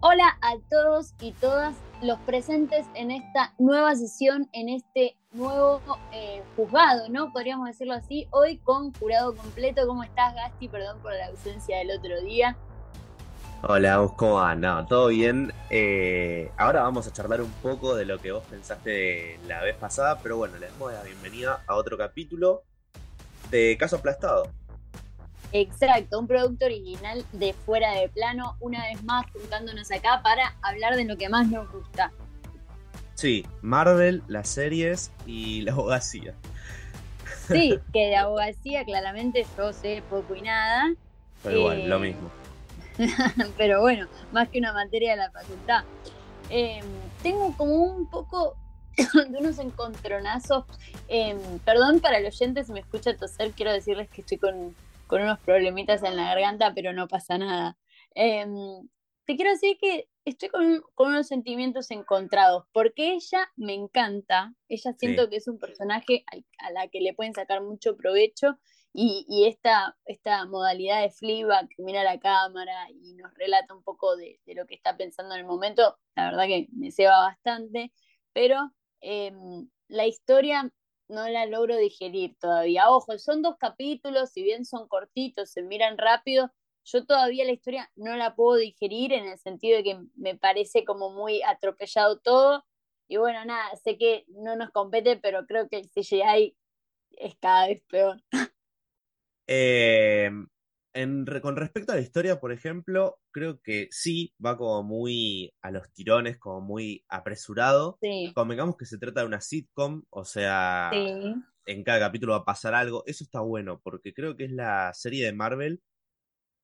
Hola a todos y todas los presentes en esta nueva sesión, en este nuevo eh, juzgado, ¿no? Podríamos decirlo así, hoy con jurado completo. ¿Cómo estás, Gasti? Perdón por la ausencia del otro día. Hola, ¿cómo va? No, todo bien. Eh, ahora vamos a charlar un poco de lo que vos pensaste la vez pasada, pero bueno, les damos la bienvenida a otro capítulo de Caso Aplastado. Exacto, un producto original de fuera de plano, una vez más juntándonos acá para hablar de lo que más nos gusta. Sí, Marvel, las series y la abogacía. Sí, que de abogacía claramente yo sé poco y nada. Pero igual, lo eh, mismo. Pero bueno, más que una materia de la facultad. Em, tengo como un poco de unos encontronazos. Em, perdón para el oyente si me escucha toser, quiero decirles que estoy con con unos problemitas en la garganta, pero no pasa nada. Em, te quiero decir que estoy con, unos sentimientos encontrados, porque ella me encanta, ella siento que es un personaje a, la que le pueden sacar mucho provecho y, esta, esta modalidad de Fleabag que mira la cámara y nos relata un poco de, lo que está pensando en el momento, la verdad que me ceba bastante, pero em, la historia no la logro digerir todavía. Ojo, son dos capítulos, si bien son cortitos, se miran rápido, yo todavía la historia no la puedo digerir en el sentido de que me parece como muy atropellado todo. Y bueno, nada, sé que no nos compete, pero creo que el CGI es cada vez peor. Eh, con respecto a la historia, por ejemplo, creo que sí va como muy a los tirones, como muy apresurado. Sí. Convengamos que se trata de una sitcom, o sea, en cada capítulo va a pasar algo. Eso está bueno, porque creo que es la serie de Marvel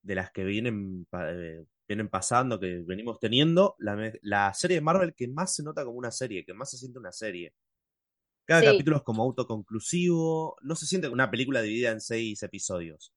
de las que vienen, eh, vienen pasando, que venimos teniendo, la, serie de Marvel que más se nota como una serie, que más se siente una serie. Cada capítulo es como autoconclusivo, no se siente una película dividida en seis episodios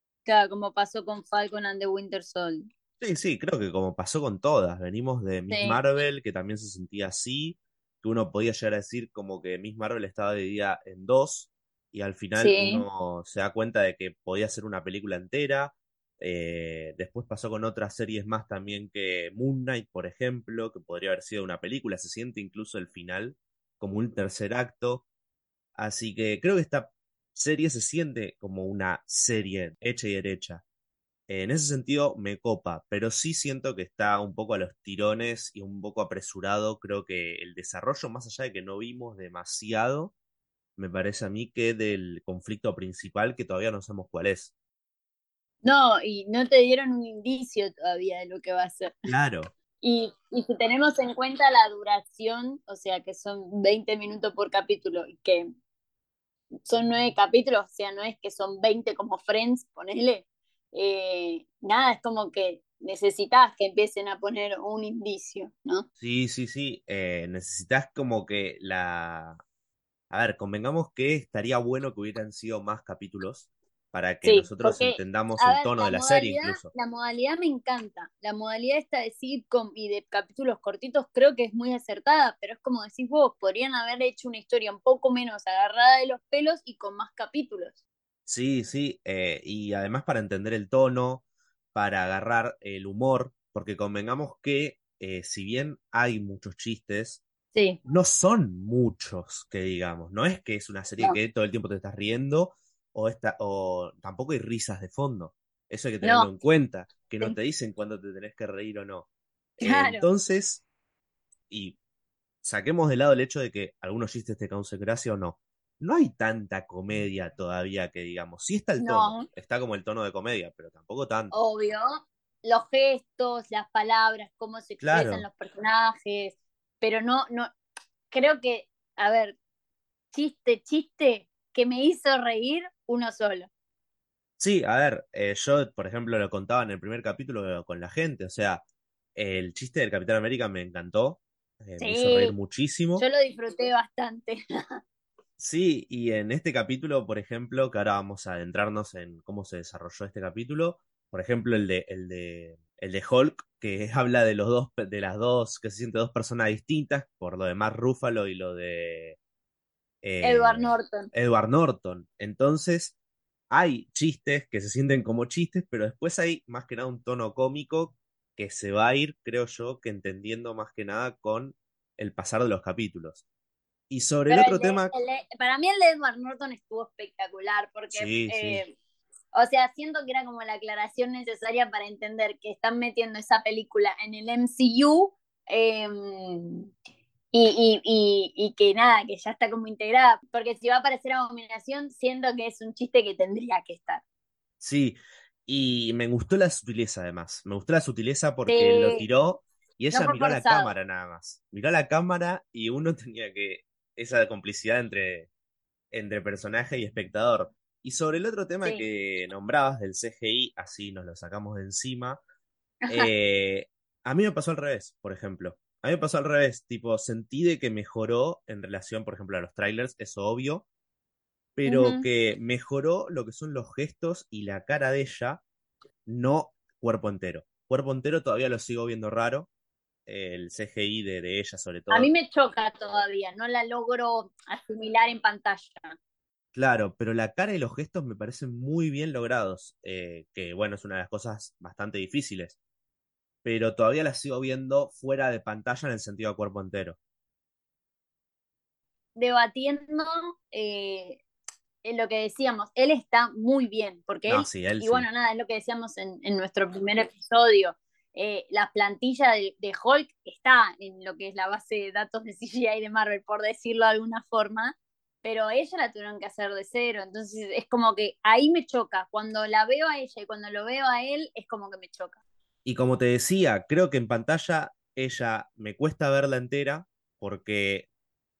como pasó con Falcon and the Winter Soldier. Sí, sí, creo que como pasó con todas. Venimos de Miss Marvel, que también se sentía así, que uno podía llegar a decir como que Miss Marvel estaba dividida en dos, y al final uno se da cuenta de que podía ser una película entera. Eh, después pasó con otras series más también que Moon Knight, por ejemplo, que podría haber sido una película. Se siente incluso el final como un tercer acto. Así que creo que está serie se siente como una serie hecha y derecha. En ese sentido me copa, pero sí siento que está un poco a los tirones y un poco apresurado. Creo que el desarrollo, más allá de que no vimos demasiado, me parece a mí que del conflicto principal que todavía no sabemos cuál es. No, y no te dieron un indicio todavía de lo que va a ser. Claro. Y, y si tenemos en cuenta la duración, o sea que son 20 minutos por capítulo, y que son nueve capítulos, o sea, no es que son 20 como Friends, ponele. Eh, nada, es como que necesitas que empiecen a poner un indicio, ¿no? Sí, sí, sí. Eh, necesitas como que la. A ver, convengamos que estaría bueno que hubieran sido más capítulos para que nosotros entendamos el tono de la serie incluso. La modalidad me encanta. La modalidad esta de sitcom y de capítulos cortitos creo que es muy acertada, pero es como decís vos, podrían haber hecho una historia un poco menos agarrada de los pelos y con más capítulos. Sí, sí, eh, y además para entender el tono, para agarrar el humor, porque convengamos que eh, si bien hay muchos chistes, sí. no son muchos que digamos, no es que es una serie que todo el tiempo te estás riendo o, esta, o tampoco hay risas de fondo. Eso hay que tenerlo en cuenta, que no te dicen cuándo te tenés que reír o no. entonces, y saquemos de lado el hecho de que algunos chistes te causen gracia o no. No hay tanta comedia todavía que digamos. Sí está el tono, está como el tono de comedia, pero tampoco tanto. Obvio. Los gestos, las palabras, cómo se expresan los personajes, pero no, no, creo que, a ver, chiste, chiste que me hizo reír, uno solo. Sí, a ver, eh, yo, por ejemplo, lo contaba en el primer capítulo con la gente, o sea, el chiste del Capitán América me encantó, eh, me hizo reír muchísimo. Yo lo disfruté bastante. sí, y en este capítulo, por ejemplo, que ahora vamos a adentrarnos en cómo se desarrolló este capítulo, por ejemplo, el de, el de, el de Hulk, que habla de los dos, de las dos, que se siente dos personas distintas, por lo de Mark Ruffalo y lo de Edward eh, Norton. Edward Norton. Entonces, hay chistes que se sienten como chistes, pero después hay más que nada un tono cómico que se va a ir, creo yo, que entendiendo más que nada con el pasar de los capítulos. Y sobre el otro tema... para mí el de Edward Norton estuvo espectacular, porque, eh, o sea, siento que era como la aclaración necesaria para entender que están metiendo esa película en el MCU em, y, y, y, que nada, que ya está como integrada, porque si va a aparecer Abominación, siento que es un chiste que tendría que estar. Sí, y me gustó la sutileza además, me gustó la sutileza porque lo tiró y ella miró a la cámara nada más. Miró a la cámara y uno tenía que. esa complicidad entre, entre personaje y espectador. Y sobre el otro tema que nombrabas del CGI, así nos lo sacamos de encima. Eh, a mí me pasó al revés, por ejemplo. A mí me pasó al revés, tipo, sentí de que mejoró en relación, por ejemplo, a los trailers, eso obvio, pero que mejoró lo que son los gestos y la cara de ella, no cuerpo entero. Cuerpo entero todavía lo sigo viendo raro, el CGI de, ella sobre todo. A mí me choca todavía, no la logro asimilar en pantalla. Claro, pero la cara y los gestos me parecen muy bien logrados, eh, que bueno, es una de las cosas bastante difíciles, pero todavía la sigo viendo fuera de pantalla en el sentido de cuerpo entero. Debatiendo eh, en lo que decíamos, él está muy bien, porque él, y bueno, nada, es lo que decíamos en, en nuestro primer episodio, eh, la plantilla de, Hulk está en lo que es la base de datos de CGI de Marvel, por decirlo de alguna forma, pero ella la tuvieron que hacer de cero, entonces es como que ahí me choca, cuando la veo a ella y cuando lo veo a él, es como que me choca. Y como te decía, creo que en pantalla ella me cuesta verla entera porque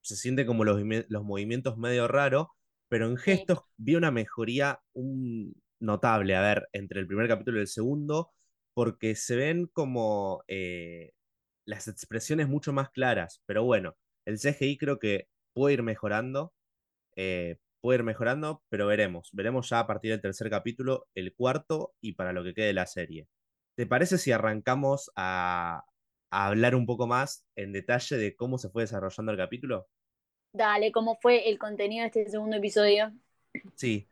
se siente como los, los movimientos medio raros, pero en gestos vi una mejoría un, notable, a ver, entre el primer capítulo y el segundo porque se ven como eh, las expresiones mucho más claras. Pero bueno, el CGI creo que puede ir mejorando. Eh, puede ir mejorando, pero veremos. Veremos ya a partir del tercer capítulo, el cuarto y para lo que quede de la serie. ¿Te parece si arrancamos a, a hablar un poco más en detalle de cómo se fue desarrollando el capítulo? Dale, ¿cómo fue el contenido de este segundo episodio? Sí.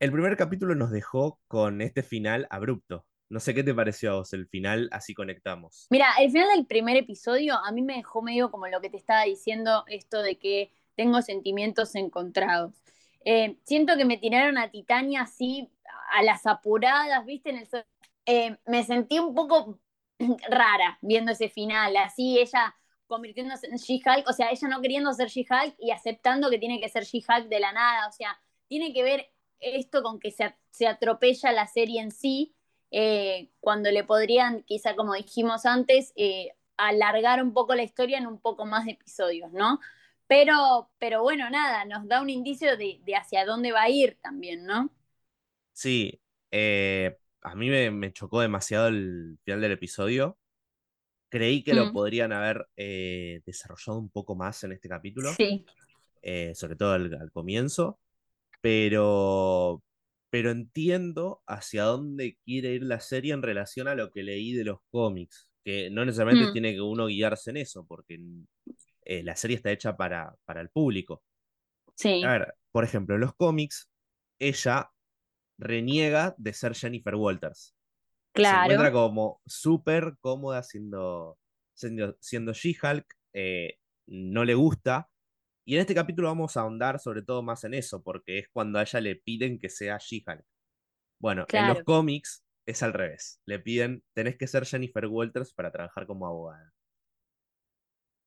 El primer capítulo nos dejó con este final abrupto. No sé qué te pareció a vos el final, así conectamos. Mira, el final del primer episodio a mí me dejó medio como lo que te estaba diciendo, esto de que tengo sentimientos encontrados. Eh, siento que me tiraron a Titania así a las apuradas, ¿viste? En el eh, me sentí un poco rara viendo ese final, así ella convirtiéndose en She-Hulk, o sea, ella no queriendo ser She-Hulk y aceptando que tiene que ser She-Hulk de la nada, o sea, tiene que ver esto con que se, se atropella la serie en sí eh, cuando le podrían, quizá como dijimos antes, eh, alargar un poco la historia en un poco más de episodios, ¿no? Pero, pero bueno, nada, nos da un indicio de, hacia dónde va a ir también, ¿no? Sí, eh, a mí me, chocó demasiado el final del episodio. Creí que lo mm. podrían haber desarrollado un poco más en este capítulo. Sí. sobre todo al comienzo. Pero, pero entiendo hacia dónde quiere ir la serie en relación a lo que leí de los cómics, que no necesariamente mm. tiene que uno guiarse en eso, porque eh, la serie está hecha para, para el público. Sí. A ver, por ejemplo, en los cómics, ella reniega de ser Jennifer Walters. Claro. Se encuentra como súper cómoda siendo, siendo, siendo She-Hulk, eh, no le gusta, y en este capítulo vamos a ahondar sobre todo más en eso, porque es cuando a ella le piden que sea She-Hulk. Bueno, en los cómics es al revés. Le piden, tenés que ser Jennifer Walters para trabajar como abogada.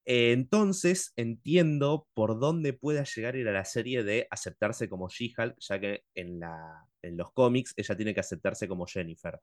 Entonces entiendo por dónde pueda llegar a ir a la serie de aceptarse como She-Hulk, ya que en, la, en los cómics ella tiene que aceptarse como Jennifer.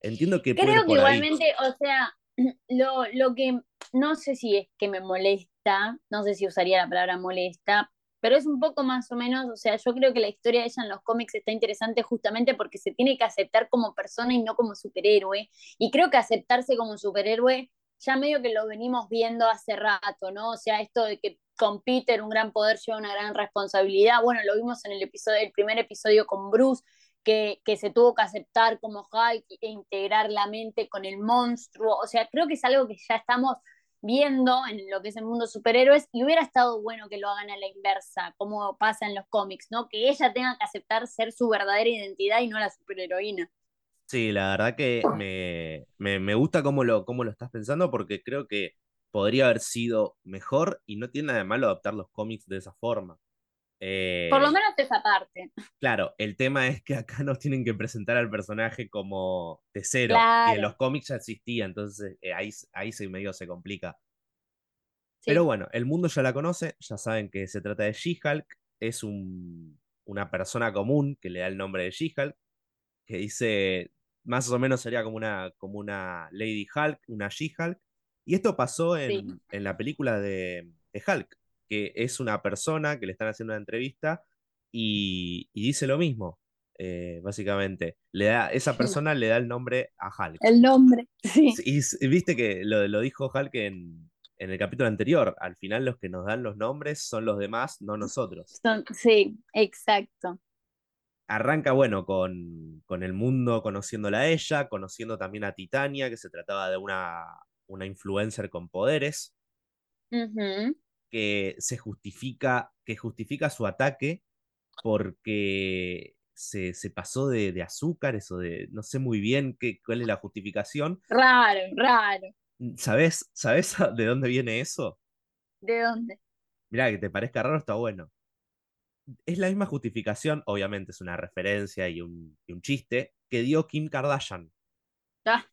Entiendo que... Creo que igualmente, o sea, lo, lo que no sé si es que me molesta, no sé si usaría la palabra molesta, pero es un poco más o menos, o sea, yo creo que la historia de ella en los cómics está interesante justamente porque se tiene que aceptar como persona y no como superhéroe. Y creo que aceptarse como superhéroe ya medio que lo venimos viendo hace rato, ¿no? O sea, esto de que con Peter un gran poder lleva una gran responsabilidad. Bueno, lo vimos en el episodio, el primer episodio con Bruce, que, se tuvo que aceptar como Hulk e integrar la mente con el monstruo. O sea, creo que es algo que ya estamos viendo en lo que es el mundo superhéroes y hubiera estado bueno que lo hagan a la inversa, como pasa en los cómics, ¿no? Que ella tenga que aceptar ser su verdadera identidad y no la superheroína. Sí, la verdad que me, me, gusta cómo lo, cómo lo estás pensando porque creo que podría haber sido mejor y no tiene nada de malo adaptar los cómics de esa forma. Por lo eh, menos esa parte. Claro, el tema es que acá nos tienen que presentar al personaje como de cero, y en los cómics ya existía, entonces eh, ahí, ahí se medio se complica. Pero bueno, el mundo ya la conoce, ya saben que se trata de She-Hulk, es un, una persona común que le da el nombre de She-Hulk, que dice, más o menos sería como una, como una Lady Hulk, una She-Hulk. Y esto pasó en, la película de, Hulk, que es una persona que le están haciendo una entrevista y, dice lo mismo, eh, básicamente. Le da, esa persona le da el nombre a Hulk. El nombre, sí. Y, viste que lo, lo dijo Hulk en, en el capítulo anterior. Al final los que nos dan los nombres son los demás, no nosotros. sí, exacto arranca, bueno, con, el mundo conociéndola a ella, conociendo también a Titania, que se trataba de una, una influencer con poderes, que se justifica, que justifica su ataque porque se, pasó de, azúcares o de, no sé muy bien qué, cuál es la justificación. Raro, raro. ¿Sabes, ¿Sabes de dónde viene eso? ¿De dónde? Mira, que te parezca raro está bueno es la misma justificación, obviamente es una referencia y un, chiste, que dio Kim Kardashian. Ah.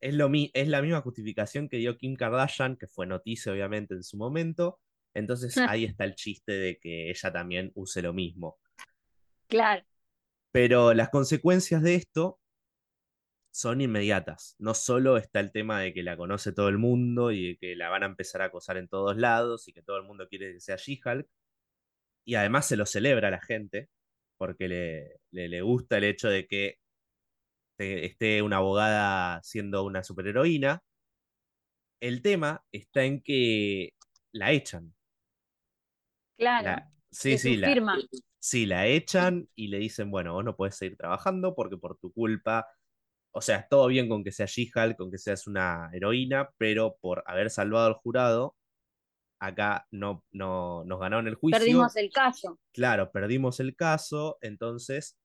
Es, lo, es la misma justificación que dio Kim Kardashian, que fue noticia obviamente en su momento. Entonces ah. ahí está el chiste de que ella también use lo mismo. Claro. Pero las consecuencias de esto son inmediatas. No solo está el tema de que la conoce todo el mundo y de que la van a empezar a acosar en todos lados y que todo el mundo quiere que sea She-Hulk, y además se lo celebra a la gente, porque le, le, gusta el hecho de que esté una abogada siendo una superheroína. El tema está en que la echan. Claro. sí, sí, la, sí, la echan y le dicen, bueno, vos no puedes seguir trabajando porque por tu culpa, o sea, todo bien con que sea She-Hulk, con que seas una heroína, pero por haber salvado al jurado, acá no, no nos ganaron el juicio. Perdimos el caso. Claro, perdimos el caso, entonces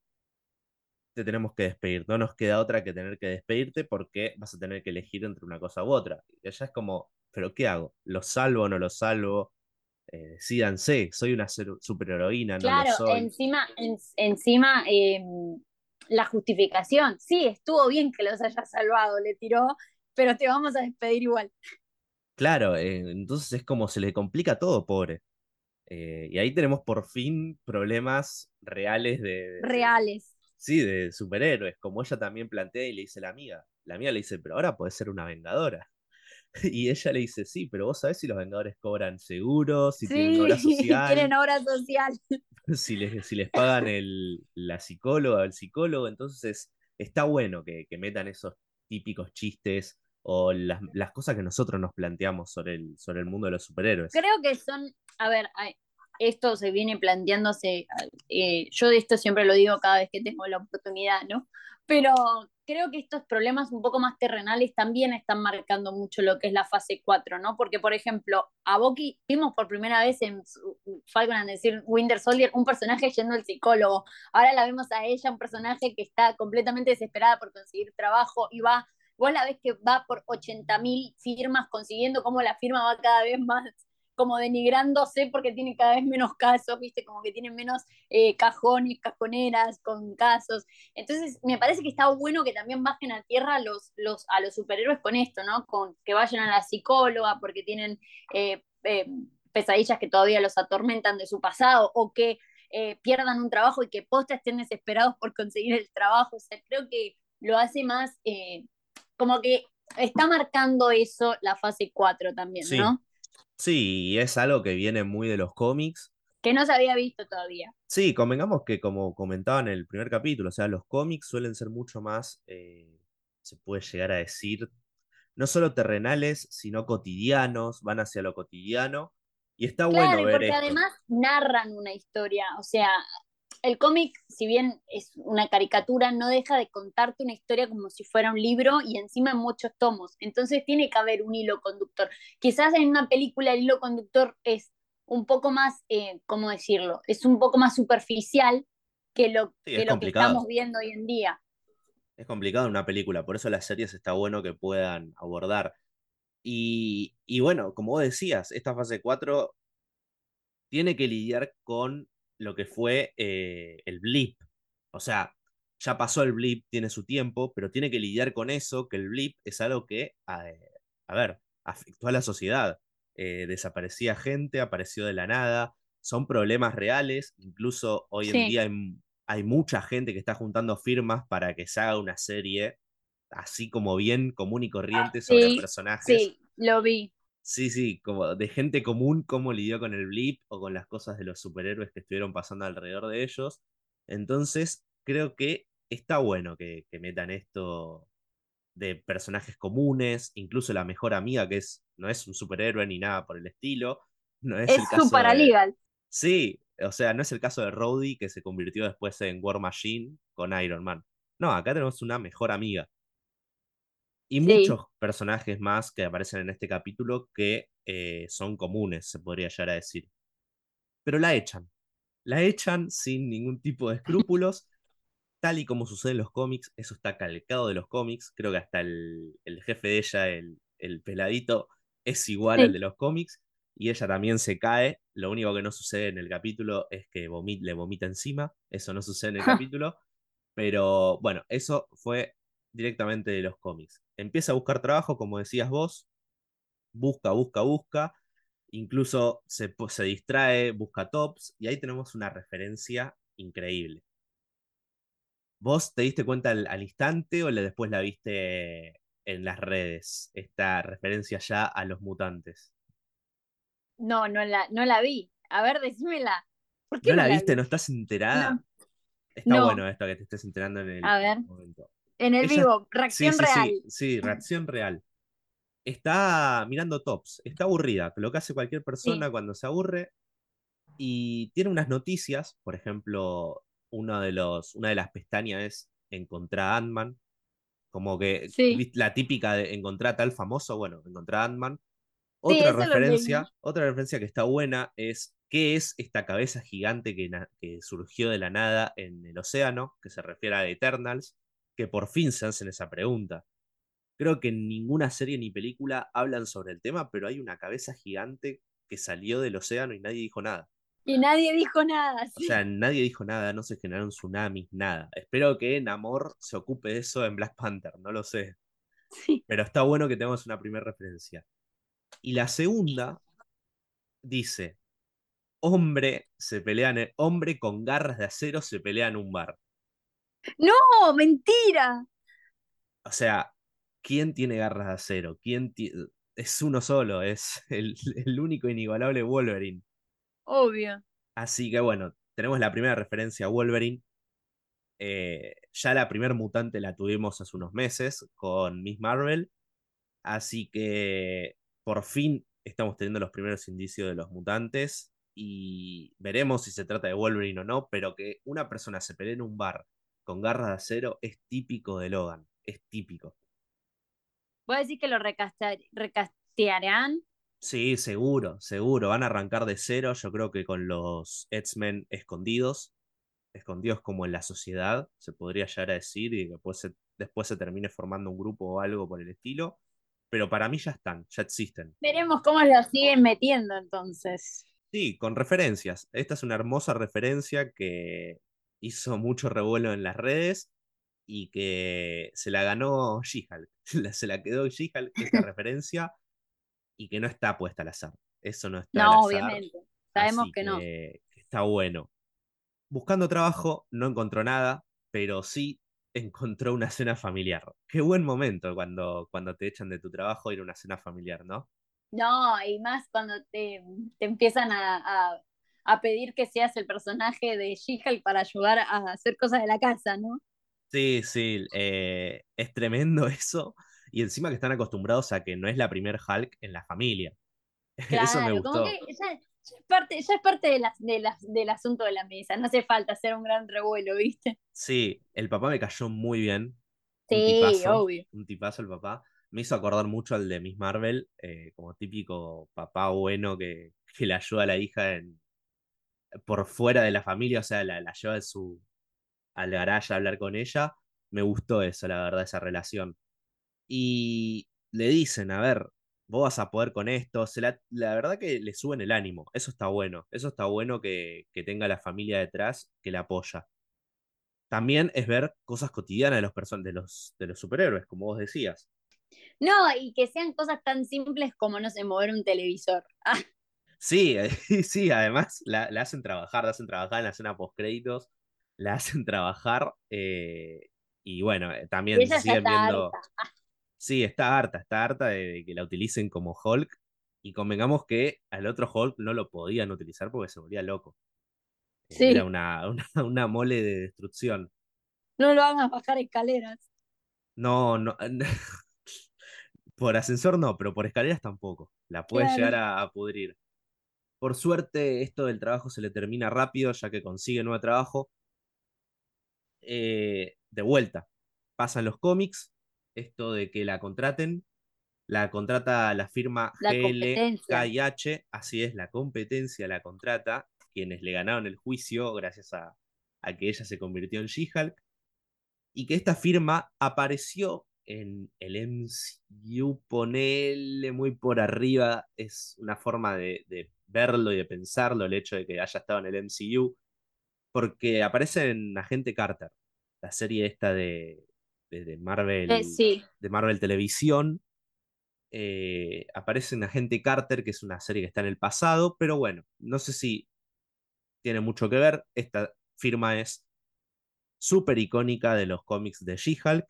te tenemos que despedir. No nos queda otra que tener que despedirte porque vas a tener que elegir entre una cosa u otra. Y ella es como, ¿pero qué hago? ¿Lo salvo o no lo salvo? Eh, decídanse, soy una superheroína, claro, no lo soy. encima, encima em, la justificación, sí, estuvo bien que los haya salvado, le tiró, pero te vamos a despedir igual. Claro, eh, entonces es como se le complica todo, pobre. Eh, y ahí tenemos por fin problemas reales de, Reales. sí, de superhéroes, como ella también plantea y le dice la amiga. La amiga le dice, pero ahora puede ser una vengadora. Y ella le dice, sí, pero vos sabés si los vengadores cobran seguros, si tienen obra social. tienen obra social. Si les, si les pagan el, la psicóloga o el psicólogo, entonces está bueno que, que metan esos típicos chistes o las, las, cosas que nosotros nos planteamos sobre el, sobre el mundo de los superhéroes. Creo que son, a ver, esto se viene planteándose, eh, yo de esto siempre lo digo cada vez que tengo la oportunidad, ¿no? Pero creo que estos problemas un poco más terrenales también están marcando mucho lo que es la fase 4, ¿no? Porque, por ejemplo, a Bucky vimos por primera vez en Falcon and decir Winter Soldier un personaje yendo al psicólogo. Ahora la vemos a ella, un personaje que está completamente desesperada por conseguir trabajo y va vos la ves que va por 80.000 firmas consiguiendo cómo la firma va cada vez más como denigrándose porque tiene cada vez menos casos, viste, como que tiene menos eh, cajones, cajoneras con casos. Entonces, me parece que está bueno que también bajen a tierra los, los, a los superhéroes con esto, ¿no? Con que vayan a la psicóloga porque tienen eh, eh, pesadillas que todavía los atormentan de su pasado o que pierdan un trabajo y que posta estén desesperados por conseguir el trabajo. O sea, creo que lo hace más como que está marcando eso la fase 4 también, ¿no? Sí, y es algo que viene muy de los cómics. Que no se había visto todavía. Sí, convengamos que como comentaba en el primer capítulo, o sea, los cómics suelen ser mucho más, eh, se puede llegar a decir, no solo terrenales, sino cotidianos, van hacia lo cotidiano. Y está bueno ver porque además narran una historia, o sea, el cómic, si bien es una caricatura, no deja de contarte una historia como si fuera un libro y encima en muchos tomos. Entonces tiene que haber un hilo conductor. Quizás en una película el hilo conductor es un poco más, eh, ¿cómo decirlo? Es un poco más superficial que lo, que, lo que estamos viendo hoy en día. Es complicado en una película, por eso las series está bueno que puedan abordar. Y, y bueno, como vos decías, esta fase 4 tiene que lidiar con lo que fue eh, el blip. O sea, ya pasó el blip, tiene su tiempo, pero tiene que lidiar con eso, que el blip es algo que, a, a ver, afectó a la sociedad. Eh, desaparecía gente, apareció de la nada, son problemas reales, incluso hoy en día hay, hay, mucha gente que está juntando firmas para que se haga una serie así como bien común y corriente sobre personajes. Sí, lo vi. Sí, sí, como de gente común, cómo lidió con el blip o con las cosas de los superhéroes que estuvieron pasando alrededor de ellos. Entonces, creo que está bueno que, metan esto de personajes comunes, incluso la mejor amiga, que es, no es un superhéroe ni nada por el estilo. No es, es su paralegal. Sí, o sea, no es el caso de Rhodey, que se convirtió después en War Machine con Iron Man. No, acá tenemos una mejor amiga. Y muchos personajes más que aparecen en este capítulo que eh, son comunes, se podría llegar a decir. Pero la echan. La echan sin ningún tipo de escrúpulos, tal y como sucede en los cómics. Eso está calcado de los cómics. Creo que hasta el, jefe de ella, el, peladito, es igual al de los cómics. Y ella también se cae. Lo único que no sucede en el capítulo es que le vomita encima. Eso no sucede en el capítulo. Pero bueno, eso fue directamente de los cómics. Empieza a buscar trabajo, como decías vos, busca, busca, busca, incluso se, se distrae, busca tops, y ahí tenemos una referencia increíble. ¿Vos te diste cuenta al, instante o después la viste en las redes, esta referencia ya a los mutantes? No, no la, no la vi. A ver, decímela. ¿Por qué ¿No, la, viste? ¿No estás enterada? Está bueno esto que te estés enterando en el, a ver. momento. En el vivo, reacción real. Sí, reacción real. Está mirando tops, está aburrida, lo que hace cualquier persona cuando se aburre. Y tiene unas noticias, por ejemplo, una de, los, una de las pestañas es encontrar a Ant-Man. Como que la típica de encontrar tal famoso, bueno, encontrar Ant-Man. Otra referencia, otra referencia que está buena es qué es esta cabeza gigante que, que, surgió de la nada en el océano, que se refiere a Eternals que por fin se hacen esa pregunta. Creo que en ninguna serie ni película hablan sobre el tema, pero hay una cabeza gigante que salió del océano y nadie dijo nada. Y nadie dijo nada. O sea, nadie dijo nada, no se generaron tsunamis, nada. Espero que Namor se ocupe de eso en Black Panther, no lo sé. Sí. Pero está bueno que tengamos una primera referencia. Y la segunda dice: Hombre se pelea hombre con garras de acero se pelea en un bar. No, mentira. O sea, ¿quién tiene garras de acero? ¿Quién es uno solo, es el, único inigualable Wolverine. Obvio. Así que bueno, tenemos la primera referencia a Wolverine. Eh, ya la primer mutante la tuvimos hace unos meses con Miss Marvel. Así que por fin estamos teniendo los primeros indicios de los mutantes. Y veremos si se trata de Wolverine o no. Pero que una persona se pelee en un bar con garras de acero es típico de Logan, es típico. ¿Voy a decir que lo recastearán? Sí, seguro, seguro. Van a arrancar de cero, yo creo que con los X-Men escondidos, escondidos como en la sociedad, se podría llegar a decir, y que después se, después se termine formando un grupo o algo por el estilo. Pero para mí ya están, ya existen. Veremos cómo lo siguen metiendo entonces. Sí, con referencias. Esta es una hermosa referencia que hizo mucho revuelo en las redes y que se la ganó She-Hulk. se la quedó She-Hulk, esta referencia, y que no está puesta al azar. Eso no está. No, obviamente. Sabemos que, no. está bueno. Buscando trabajo, no encontró nada, pero sí encontró una cena familiar. Qué buen momento cuando, cuando te echan de tu trabajo ir a una cena familiar, ¿no? No, y más cuando te, empiezan a, a pedir que seas el personaje de She-Hulk para ayudar a hacer cosas de la casa, ¿no? Sí, sí, eh, es tremendo eso. Y encima que están acostumbrados a que no es la primer Hulk en la familia. eso me gustó. Como que ya, es parte, ya es parte de del asunto de la mesa. No hace falta hacer un gran revuelo, ¿viste? Sí, el papá me cayó muy bien. Sí, obvio. Un tipazo el papá. Me hizo acordar mucho al de Miss Marvel, eh, como típico papá bueno que, que le ayuda a la hija en, por fuera de la familia, o sea, la, lleva su, al garaje a hablar con ella. me gustó eso, la verdad, esa relación. Y le dicen, a ver, vos vas a poder con esto. La, la verdad que le suben el ánimo. Eso está bueno. Eso está bueno que, que tenga la familia detrás que la apoya. También es ver cosas cotidianas de los, person de los, de los superhéroes, como vos decías. No, y que sean cosas tan simples como, no sé, mover un televisor. Sí, sí, además la, la, hacen trabajar, la hacen trabajar en la escena post créditos, la hacen trabajar eh, y bueno, eh, también se siguen viendo. Ah. Sí, está harta, está harta de, que la utilicen como Hulk. Y convengamos que al otro Hulk no lo podían utilizar porque se volvía loco. Sí. Era una, una, una mole de destrucción. No lo hagan bajar escaleras. No, no. por ascensor no, pero por escaleras tampoco. La puede llegar a, a, pudrir. Por suerte, esto del trabajo se le termina rápido, ya que consigue nuevo trabajo. Eh, de vuelta, pasan los cómics, esto de que la contraten, la contrata la firma GLKIH, así es, la competencia la contrata, quienes le ganaron el juicio gracias a, a que ella se convirtió en She-Hulk, y que esta firma apareció en el MCU, ponele muy por arriba, es una forma de, de, verlo y de pensarlo, el hecho de que haya estado en el MCU, porque aparece en Agente Carter, la serie esta de, de, Marvel, eh, de Marvel Televisión. Eh, aparece en Agente Carter, que es una serie que está en el pasado, pero bueno, no sé si tiene mucho que ver. Esta firma es súper icónica de los cómics de She-Hulk.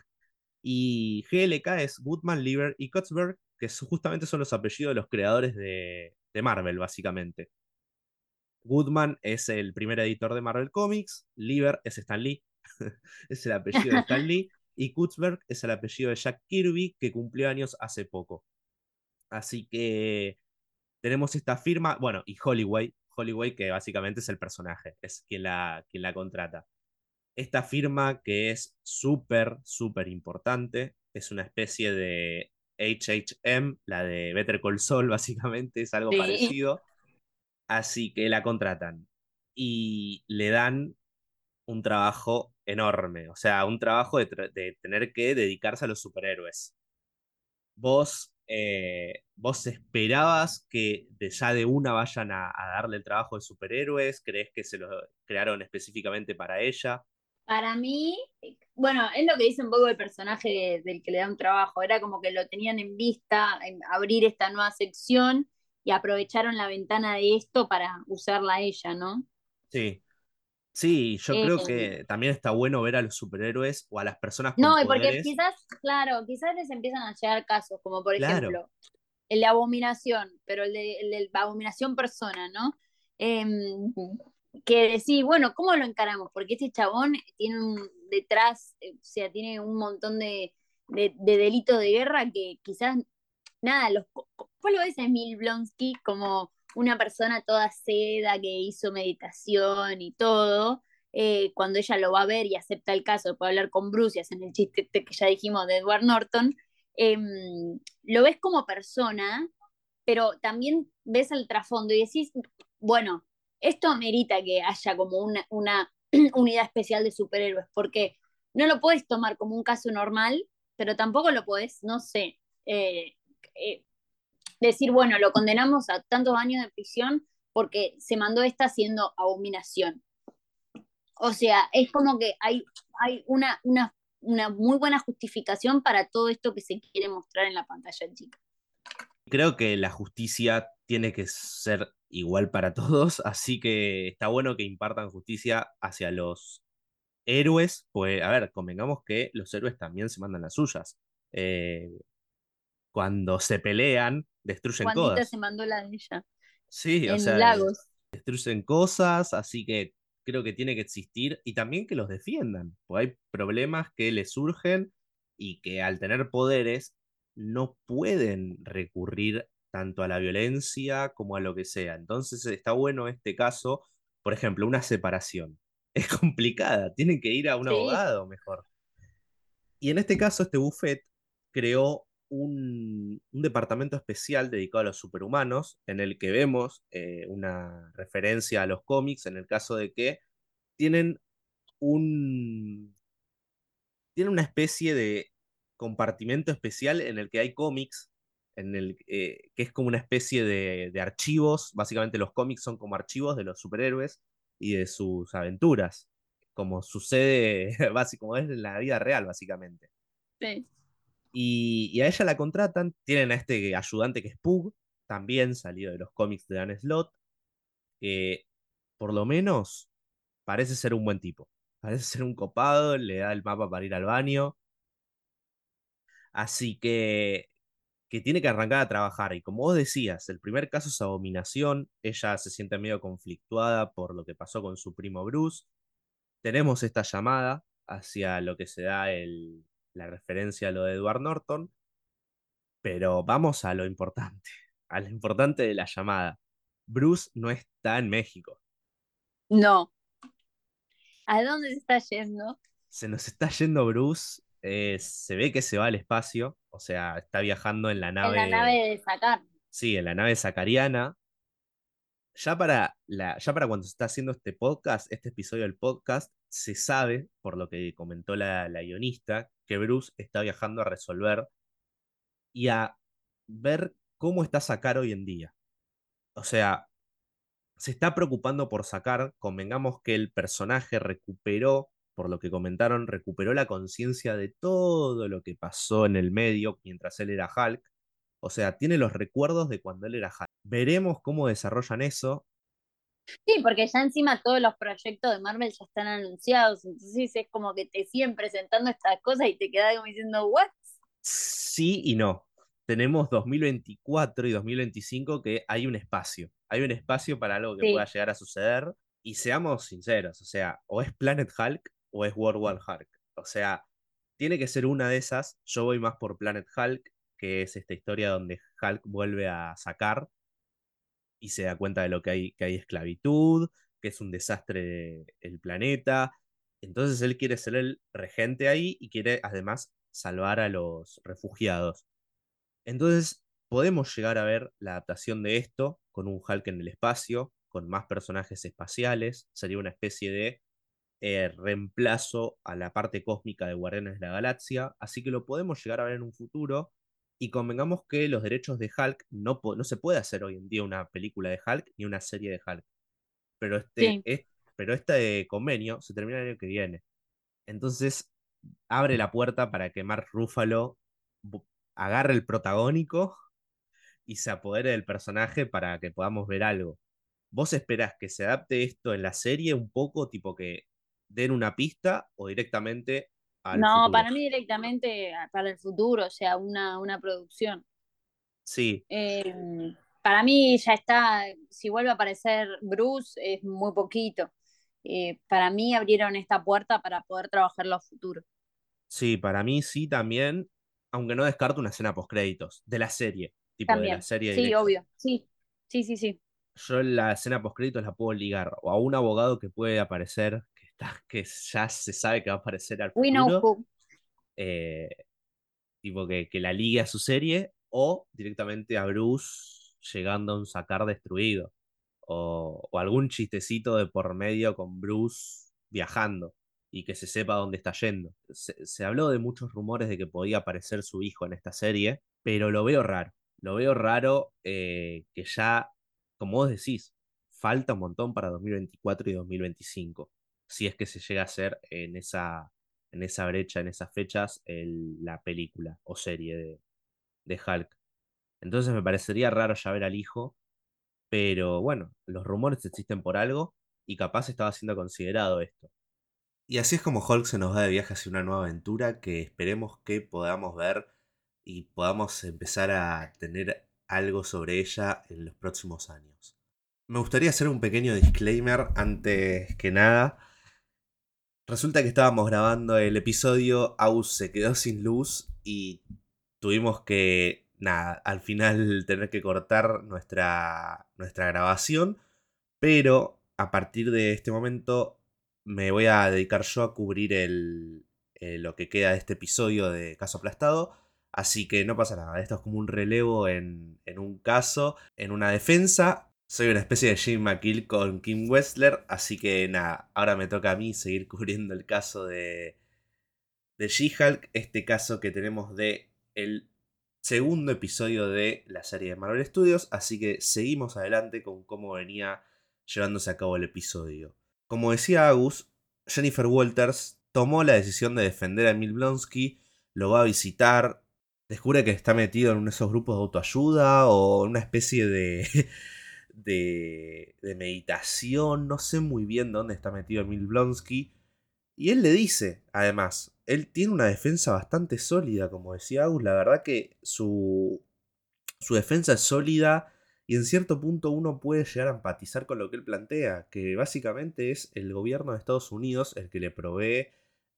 Y GLK es Goodman, Lieber y Kotzberg, que justamente son los apellidos de los creadores de, de Marvel, básicamente. Goodman es el primer editor de Marvel Comics, Lieber es Stan Lee, es el apellido de Stan Lee, y Kutzberg es el apellido de Jack Kirby, que cumplió años hace poco. Así que tenemos esta firma, bueno, y Holloway, Holloway que básicamente es el personaje, es quien la, quien la contrata. Esta firma que es súper, súper importante, es una especie de HHM, la de Better Call Saul, básicamente, es algo parecido. Así que la contratan y le dan un trabajo enorme, o sea, un trabajo de, tener que dedicarse a los superhéroes. Vos, eh, vos esperabas que de ya de una vayan a, darle el trabajo de superhéroes, ¿crees que se lo crearon específicamente para ella? Para mí, bueno, es lo que dice un poco el personaje del que le da un trabajo, era como que lo tenían en vista, en abrir esta nueva sección y aprovecharon la ventana de esto para usarla a ella, ¿no? Sí, Sí, yo creo eh, que también está bueno ver a los superhéroes o a las personas con No, porque quizás, claro, quizás les empiezan a llegar casos, como por ejemplo, el de abominación, pero el de, el de abominación persona, ¿no? Em, que decir, bueno, ¿cómo lo encaramos? Porque este chabón tiene un detrás, eh, o sea, tiene un montón de, de, delitos de guerra que quizás, nada, los, lo ves a Emil Blonsky como una persona toda seda que hizo meditación y todo, eh, cuando ella lo va a ver y acepta el caso, puede hablar con Bruce y hacen el chiste que ya dijimos de Edward Norton, em, lo ves como persona, pero también ves el trasfondo y decís, bueno, esto amerita que haya como una, una unidad especial de superhéroes, porque no lo puedes tomar como un caso normal, pero tampoco lo puedes, no sé, eh, eh, decir, bueno, lo condenamos a tantos años de prisión porque se mandó esta haciendo abominación. O sea, es como que hay, hay una, una, una muy buena justificación para todo esto que se quiere mostrar en la pantalla chica. Creo que la justicia tiene que ser igual para todos, así que está bueno que impartan justicia hacia los héroes, pues a ver, convengamos que los héroes también se mandan las suyas. Eh, cuando se pelean, destruyen Juanita cosas. se mandó la de ella. Sí, o sea, lagos. destruyen cosas, así que creo que tiene que existir y también que los defiendan, porque hay problemas que les surgen y que al tener poderes no pueden recurrir tanto a la violencia como a lo que sea. Entonces está bueno este caso, por ejemplo, una separación. Es complicada, tienen que ir a un abogado mejor. Y en este caso, este buffet creó un, departamento especial dedicado a los superhumanos, en el que vemos eh, una referencia a los cómics, en el caso de que tienen un, tiene una especie de compartimento especial en el que hay cómics, en el eh, que es como una especie de, de archivos. Básicamente los cómics son como archivos de los superhéroes y de sus aventuras, como sucede, como es en la vida real, básicamente. Sí. Y, a ella la contratan, tienen a este ayudante que es Pug, también salido de los cómics de Dan Slott, que por lo menos parece ser un buen tipo. Parece ser un copado, le da el mapa para ir al baño. Así que, que tiene que arrancar a trabajar. Y como vos decías, el primer caso es abominación. Ella se siente medio conflictuada por lo que pasó con su primo Bruce. Tenemos esta llamada hacia lo que se da el, la referencia a lo de Edward Norton. Pero vamos a lo importante, a lo importante de la llamada. Bruce no está en México. No. ¿A dónde se está yendo? Se nos está yendo Bruce. Eh, se ve que se va al espacio. O sea, está viajando en la nave. En la nave de Sacar. Sí, en la nave sacariana. Ya para, la, ya para cuando se está haciendo este podcast, este episodio del podcast, se sabe, por lo que comentó la, la guionista, que Bruce está viajando a resolver y a ver cómo está Sacar hoy en día. O sea, se está preocupando por sacar, convengamos que el personaje recuperó, por lo que comentaron, recuperó la conciencia de todo lo que pasó en el medio mientras él era Hulk. O sea, tiene los recuerdos de cuando él era Hulk. Veremos cómo desarrollan eso. Sí, porque ya encima todos los proyectos de Marvel ya están anunciados, entonces es como que te siguen presentando estas cosas y te quedas como diciendo, ¿what? Sí y no tenemos 2024 y 2025 que hay un espacio. Hay un espacio para algo que pueda llegar a suceder. Y seamos sinceros, o sea, o es Planet Hulk o es World War Hulk. O sea, tiene que ser una de esas. Yo voy más por Planet Hulk, que es esta historia donde Hulk vuelve a sacar y se da cuenta de lo que hay, que hay esclavitud, que es un desastre el planeta. Entonces él quiere ser el regente ahí y quiere además salvar a los refugiados. Entonces, podemos llegar a ver la adaptación de esto con un Hulk en el espacio, con más personajes espaciales, sería una especie de eh, reemplazo a la parte cósmica de Guardianes de la Galaxia, así que lo podemos llegar a ver en un futuro. Y convengamos que los derechos de Hulk no, no se puede hacer hoy en día una película de Hulk ni una serie de Hulk. Pero este, pero este convenio se termina el año que viene. Entonces abre la puerta para que Mark Ruffalo agarre el protagónico y se apodere del personaje para que podamos ver algo. ¿Vos esperás que se adapte esto en la serie un poco, tipo que den una pista o directamente al No, para mí directamente para el futuro, o sea, una, una producción. Sí. Em, para mí ya está, si vuelve a aparecer Bruce, es muy poquito. Eh, para mí abrieron esta puerta para poder trabajar los futuros. Sí, para mí sí también aunque no descarto una escena post créditos de la serie, tipo de la serie. Sí, obvio, sí, sí, sí, sí. Yo la escena post créditos la puedo ligar o a un abogado que puede aparecer, que ya se sabe que va a aparecer al futuro. Eh, tipo que, que la ligue a su serie, o directamente a Bruce llegando a un sacar destruido. O, o, algún chistecito de por medio con Bruce viajando y que se sepa dónde está yendo. Se, habló de muchos rumores de que podía aparecer su hijo en esta serie, pero lo veo raro. Lo veo raro eh, que ya, como vos decís, falta un montón para 2024 y 2025. Si es que se llega a hacer en esa, en esa brecha, en esas fechas, la película o serie de, de Hulk. Entonces me parecería raro ya ver al hijo, pero bueno, los rumores existen por algo y capaz estaba siendo considerado esto. Y así es como Hulk se nos va de viaje hacia una nueva aventura que esperemos que podamos ver y podamos empezar a tener algo sobre ella en los próximos años. Me gustaría hacer un pequeño disclaimer antes que nada. Resulta que estábamos grabando el episodio, Aus se quedó sin luz y tuvimos que, nada, al final tener que cortar nuestra, nuestra grabación, pero a partir de este momento me voy a dedicar yo a cubrir el, eh, lo que queda de este episodio de Caso Aplastado. Así que no pasa nada, esto es como un relevo en, en un caso, en una defensa. Soy una especie de Jim McKill con Kim Westler, así que nada, ahora me toca a mí seguir cubriendo el caso de, de She-Hulk, este caso que tenemos de el segundo episodio de la serie de Marvel Studios, así que seguimos adelante con cómo venía llevándose a cabo el episodio. Como decía Agus, Jennifer Walters tomó la decisión de defender a Emil Blonsky, lo va a visitar, descubre que está metido en uno de esos grupos de autoayuda o una especie de, de, de meditación, no sé muy bien dónde está metido Emil Blonsky, y él le dice, además, él tiene una defensa bastante sólida, como decía Agus, la verdad que su, su defensa es sólida y en cierto punto uno puede llegar a empatizar con lo que él plantea, que básicamente es el gobierno de Estados Unidos el que le provee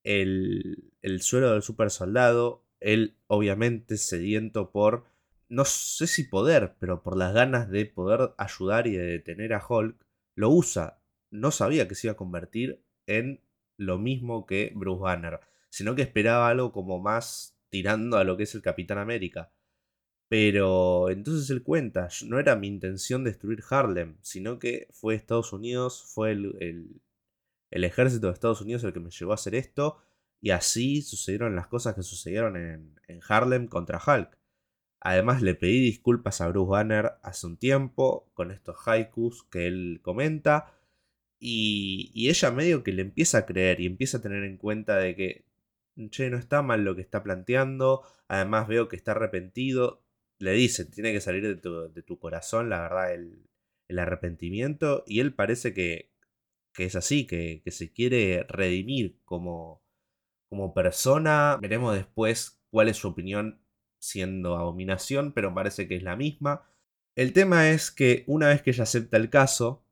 el, el suelo del super soldado, él obviamente sediento por, no sé si poder, pero por las ganas de poder ayudar y de detener a Hulk, lo usa. No sabía que se iba a convertir en lo mismo que Bruce Banner, sino que esperaba algo como más tirando a lo que es el Capitán América. Pero entonces él cuenta, no era mi intención destruir Harlem, sino que fue Estados Unidos, fue el, ejército de Estados Unidos el que me llevó a hacer esto, y así sucedieron las cosas que sucedieron en Harlem contra Hulk. Además le pedí disculpas a Bruce Banner hace un tiempo con estos haikus que él comenta, y, ella medio que le empieza a creer y empieza a tener en cuenta de que, che, no está mal lo que está planteando, además veo que está arrepentido, le dice, tiene que salir de tu, de tu corazón, la verdad, el, el, arrepentimiento, y él parece que, que es así, que, que, se quiere redimir como, como persona, veremos después cuál es su opinión siendo abominación, pero parece que es la misma. El tema es que una vez que ella acepta el caso,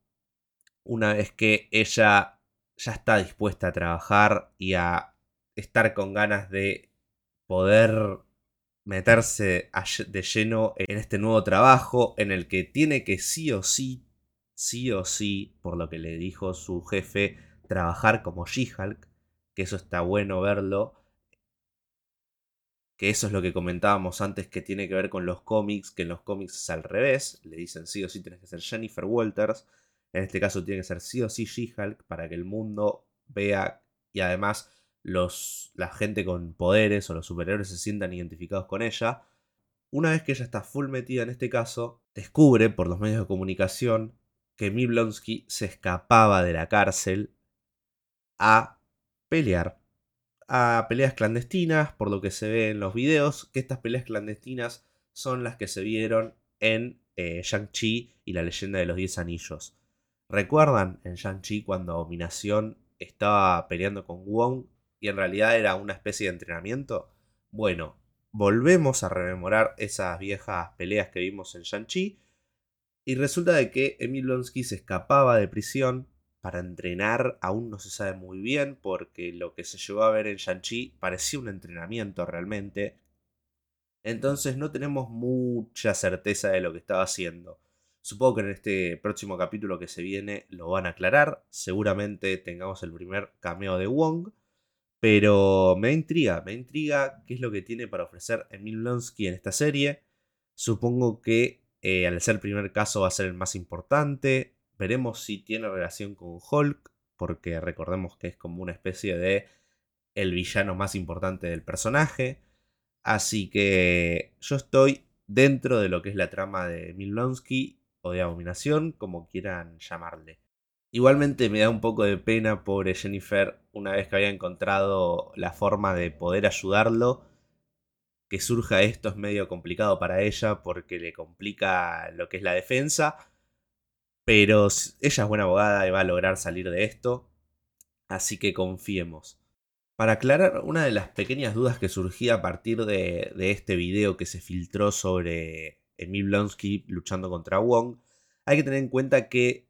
una vez que ella ya está dispuesta a trabajar y a estar con ganas de poder meterse de lleno en este nuevo trabajo en el que tiene que sí o sí, sí o sí, por lo que le dijo su jefe, trabajar como She-Hulk, que eso está bueno verlo, que eso es lo que comentábamos antes que tiene que ver con los cómics, que en los cómics es al revés, le dicen sí o sí tienes que ser Jennifer Walters, en este caso tiene que ser sí o sí She-Hulk para que el mundo vea y además los, la gente con poderes o los superhéroes se sientan identificados con ella. Una vez que ella está full metida en este caso, descubre por los medios de comunicación que Miblonsky se escapaba de la cárcel a pelear. A peleas clandestinas, por lo que se ve en los videos, que estas peleas clandestinas son las que se vieron en eh, Shang-Chi y la leyenda de los Diez Anillos. ¿Recuerdan en Shang-Chi cuando Abominación estaba peleando con Wong y en realidad era una especie de entrenamiento? Bueno, volvemos a rememorar esas viejas peleas que vimos en Shang-Chi y resulta de que Emil Blonsky se escapaba de prisión para entrenar, aún no se sabe muy bien porque lo que se llevó a ver en Shang-Chi parecía un entrenamiento realmente. Entonces no tenemos mucha certeza de lo que estaba haciendo. Supongo que en este próximo capítulo que se viene lo van a aclarar. Seguramente tengamos el primer cameo de Wong. Pero me intriga, me intriga qué es lo que tiene para ofrecer Emil Blonsky en esta serie. Supongo que eh, al ser el primer caso va a ser el más importante. Veremos si tiene relación con Hulk, porque recordemos que es como una especie de el villano más importante del personaje. Así que yo estoy dentro de lo que es la trama de Emil Blonsky o de abominación, como quieran llamarle. Igualmente me da un poco de pena, pobre Jennifer, una vez que había encontrado la forma de poder ayudarlo, que surja esto es medio complicado para ella porque le complica lo que es la defensa, pero ella es buena abogada y va a lograr salir de esto, así que confiemos. Para aclarar una de las pequeñas dudas que surgía a partir de, este video que se filtró sobre Emil Blonsky luchando contra Wong, hay que tener en cuenta que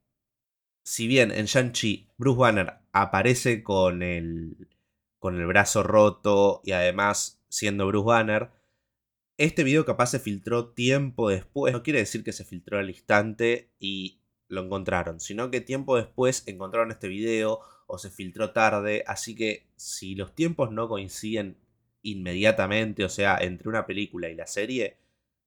si bien en Shang-Chi Bruce Banner aparece con el, con el brazo roto y además siendo Bruce Banner, este video capaz se filtró tiempo después. No quiere decir que se filtró al instante y lo encontraron, sino que tiempo después encontraron este video o se filtró tarde. Así que si los tiempos no coinciden inmediatamente, o sea, entre una película y la serie,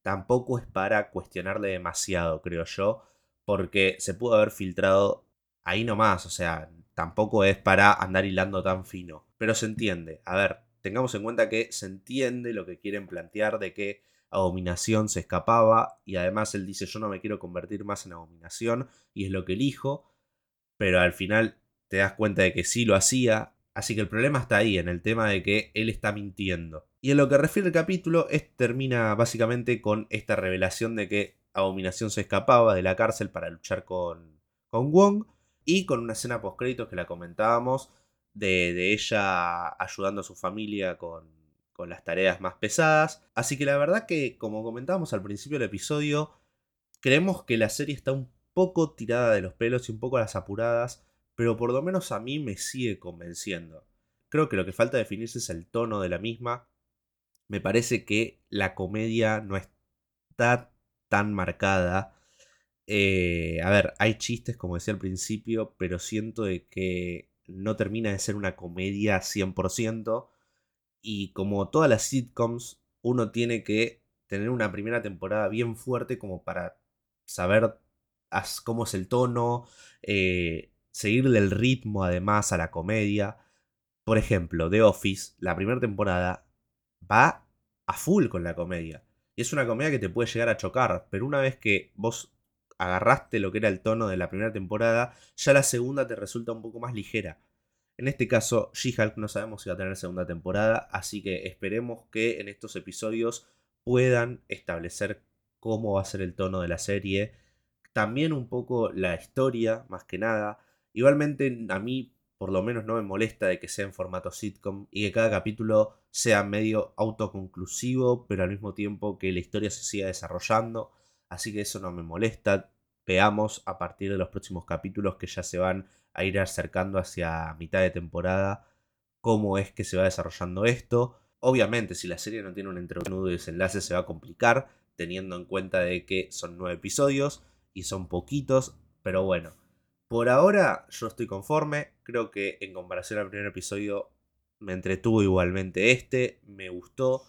tampoco es para cuestionarle demasiado, creo yo, porque se pudo haber filtrado ahí nomás, o sea, tampoco es para andar hilando tan fino, pero se entiende. A ver, tengamos en cuenta que se entiende lo que quieren plantear de que Abominación se escapaba y además él dice yo no me quiero convertir más en Abominación y es lo que elijo, pero al final te das cuenta de que sí lo hacía, así que el problema está ahí, en el tema de que él está mintiendo. Y en lo que refiere el capítulo, es, termina básicamente con esta revelación de que Abominación se escapaba de la cárcel para luchar con, con Wong y con una escena post créditos que la comentábamos de, de ella ayudando a su familia con, con las tareas más pesadas. Así que la verdad que, como comentábamos al principio del episodio, creemos que la serie está un poco tirada de los pelos y un poco a las apuradas, pero por lo menos a mí me sigue convenciendo. Creo que lo que falta definirse es el tono de la misma. Me parece que la comedia no está tan marcada. Eh, a ver, hay chistes, como decía al principio, pero siento de que no termina de ser una comedia 100%. Y como todas las sitcoms, uno tiene que tener una primera temporada bien fuerte como para saber cómo es el tono, eh, seguirle el ritmo además a la comedia. Por ejemplo, The Office, la primera temporada, va a full con la comedia. Y es una comedia que te puede llegar a chocar, pero una vez que vos agarraste lo que era el tono de la primera temporada, ya la segunda te resulta un poco más ligera. En este caso, She-Hulk no sabemos si va a tener segunda temporada, así que esperemos que en estos episodios puedan establecer cómo va a ser el tono de la serie, también un poco la historia, más que nada. Igualmente a mí por lo menos no me molesta de que sea en formato sitcom y que cada capítulo sea medio autoconclusivo, pero al mismo tiempo que la historia se siga desarrollando, así que eso no me molesta. Veamos a partir de los próximos capítulos que ya se van a ir acercando hacia mitad de temporada cómo es que se va desarrollando esto. Obviamente, si la serie no tiene un entrenudo y desenlace, se va a complicar, teniendo en cuenta de que son nueve episodios y son poquitos, pero bueno. Por ahora yo estoy conforme, creo que en comparación al primer episodio me entretuvo igualmente este, me gustó.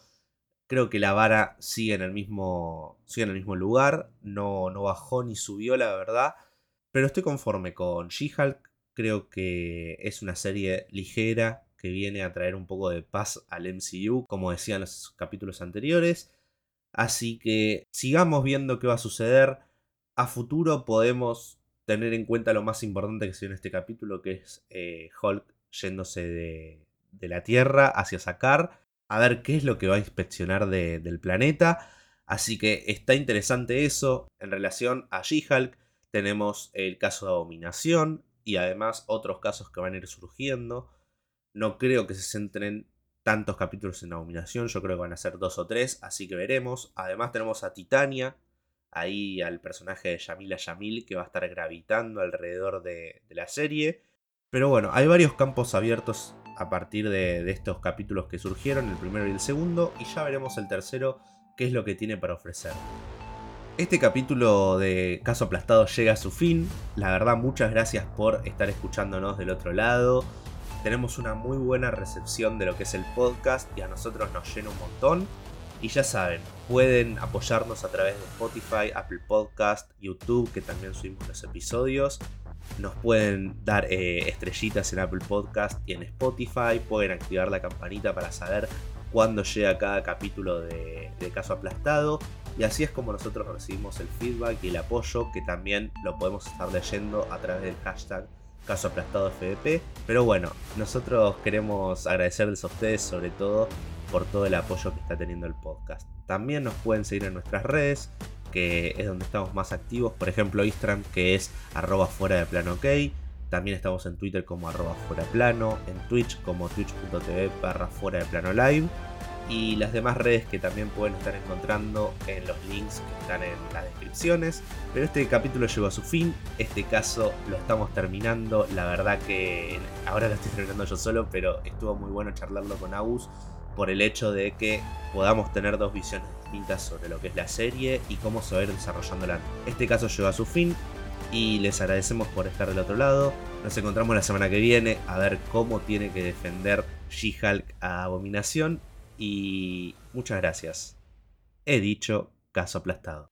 Creo que la vara sigue en el mismo, sigue en el mismo lugar, no, no bajó ni subió la verdad, pero estoy conforme con She-Hulk, Creo que es una serie ligera que viene a traer un poco de paz al MCU, como decían los capítulos anteriores. Así que sigamos viendo qué va a suceder. A futuro podemos tener en cuenta lo más importante que se en este capítulo, que es eh, Hulk yéndose de, la Tierra hacia sacar, a ver qué es lo que va a inspeccionar del planeta. Así que está interesante eso. En relación a She-Hulk, tenemos el caso de Abominación, y además otros casos que van a ir surgiendo. No creo que se centren tantos capítulos en Abominación, yo creo que van a ser dos o tres, así que veremos. Además tenemos a Titania, ahí al personaje de Yamila Yamil que va a estar gravitando alrededor de, la serie. Pero bueno, hay varios campos abiertos a partir de, de, estos capítulos que surgieron, el primero y el segundo, y ya veremos el tercero, qué es lo que tiene para ofrecer. Este capítulo de Caso Aplastado llega a su fin. La verdad, muchas gracias por estar escuchándonos del otro lado. Tenemos una muy buena recepción de lo que es el podcast y a nosotros nos llena un montón. Y ya saben, pueden apoyarnos a través de Spotify, Apple Podcast, YouTube, que también subimos los episodios. Nos pueden dar eh, estrellitas en Apple Podcast y en Spotify. Pueden activar la campanita para saber cuándo llega cada capítulo de Caso Aplastado. Y así es como nosotros recibimos el feedback y el apoyo que también lo podemos estar leyendo a través del hashtag caso aplastado FDP. Pero bueno, nosotros queremos agradecerles a ustedes sobre todo por todo el apoyo que está teniendo el podcast. También nos pueden seguir en nuestras redes, que es donde estamos más activos. Por ejemplo, Instagram, que es arroba fuera de plano ok. También estamos en Twitter como arroba fuera plano, en Twitch como twitch.tv barra fuera de plano live y las demás redes que también pueden estar encontrando en los links que están en las descripciones. Pero este capítulo llegó a su fin, este caso lo estamos terminando, la verdad que ahora lo estoy terminando yo solo, pero estuvo muy bueno charlarlo con Agus por el hecho de que podamos tener dos visiones distintas sobre lo que es la serie y cómo se va a ir desarrollándola. Este caso llegó a su fin y les agradecemos por estar del otro lado. Nos encontramos la semana que viene a ver cómo tiene que defender She-Hulk a Abominación y muchas gracias. He dicho caso aplastado.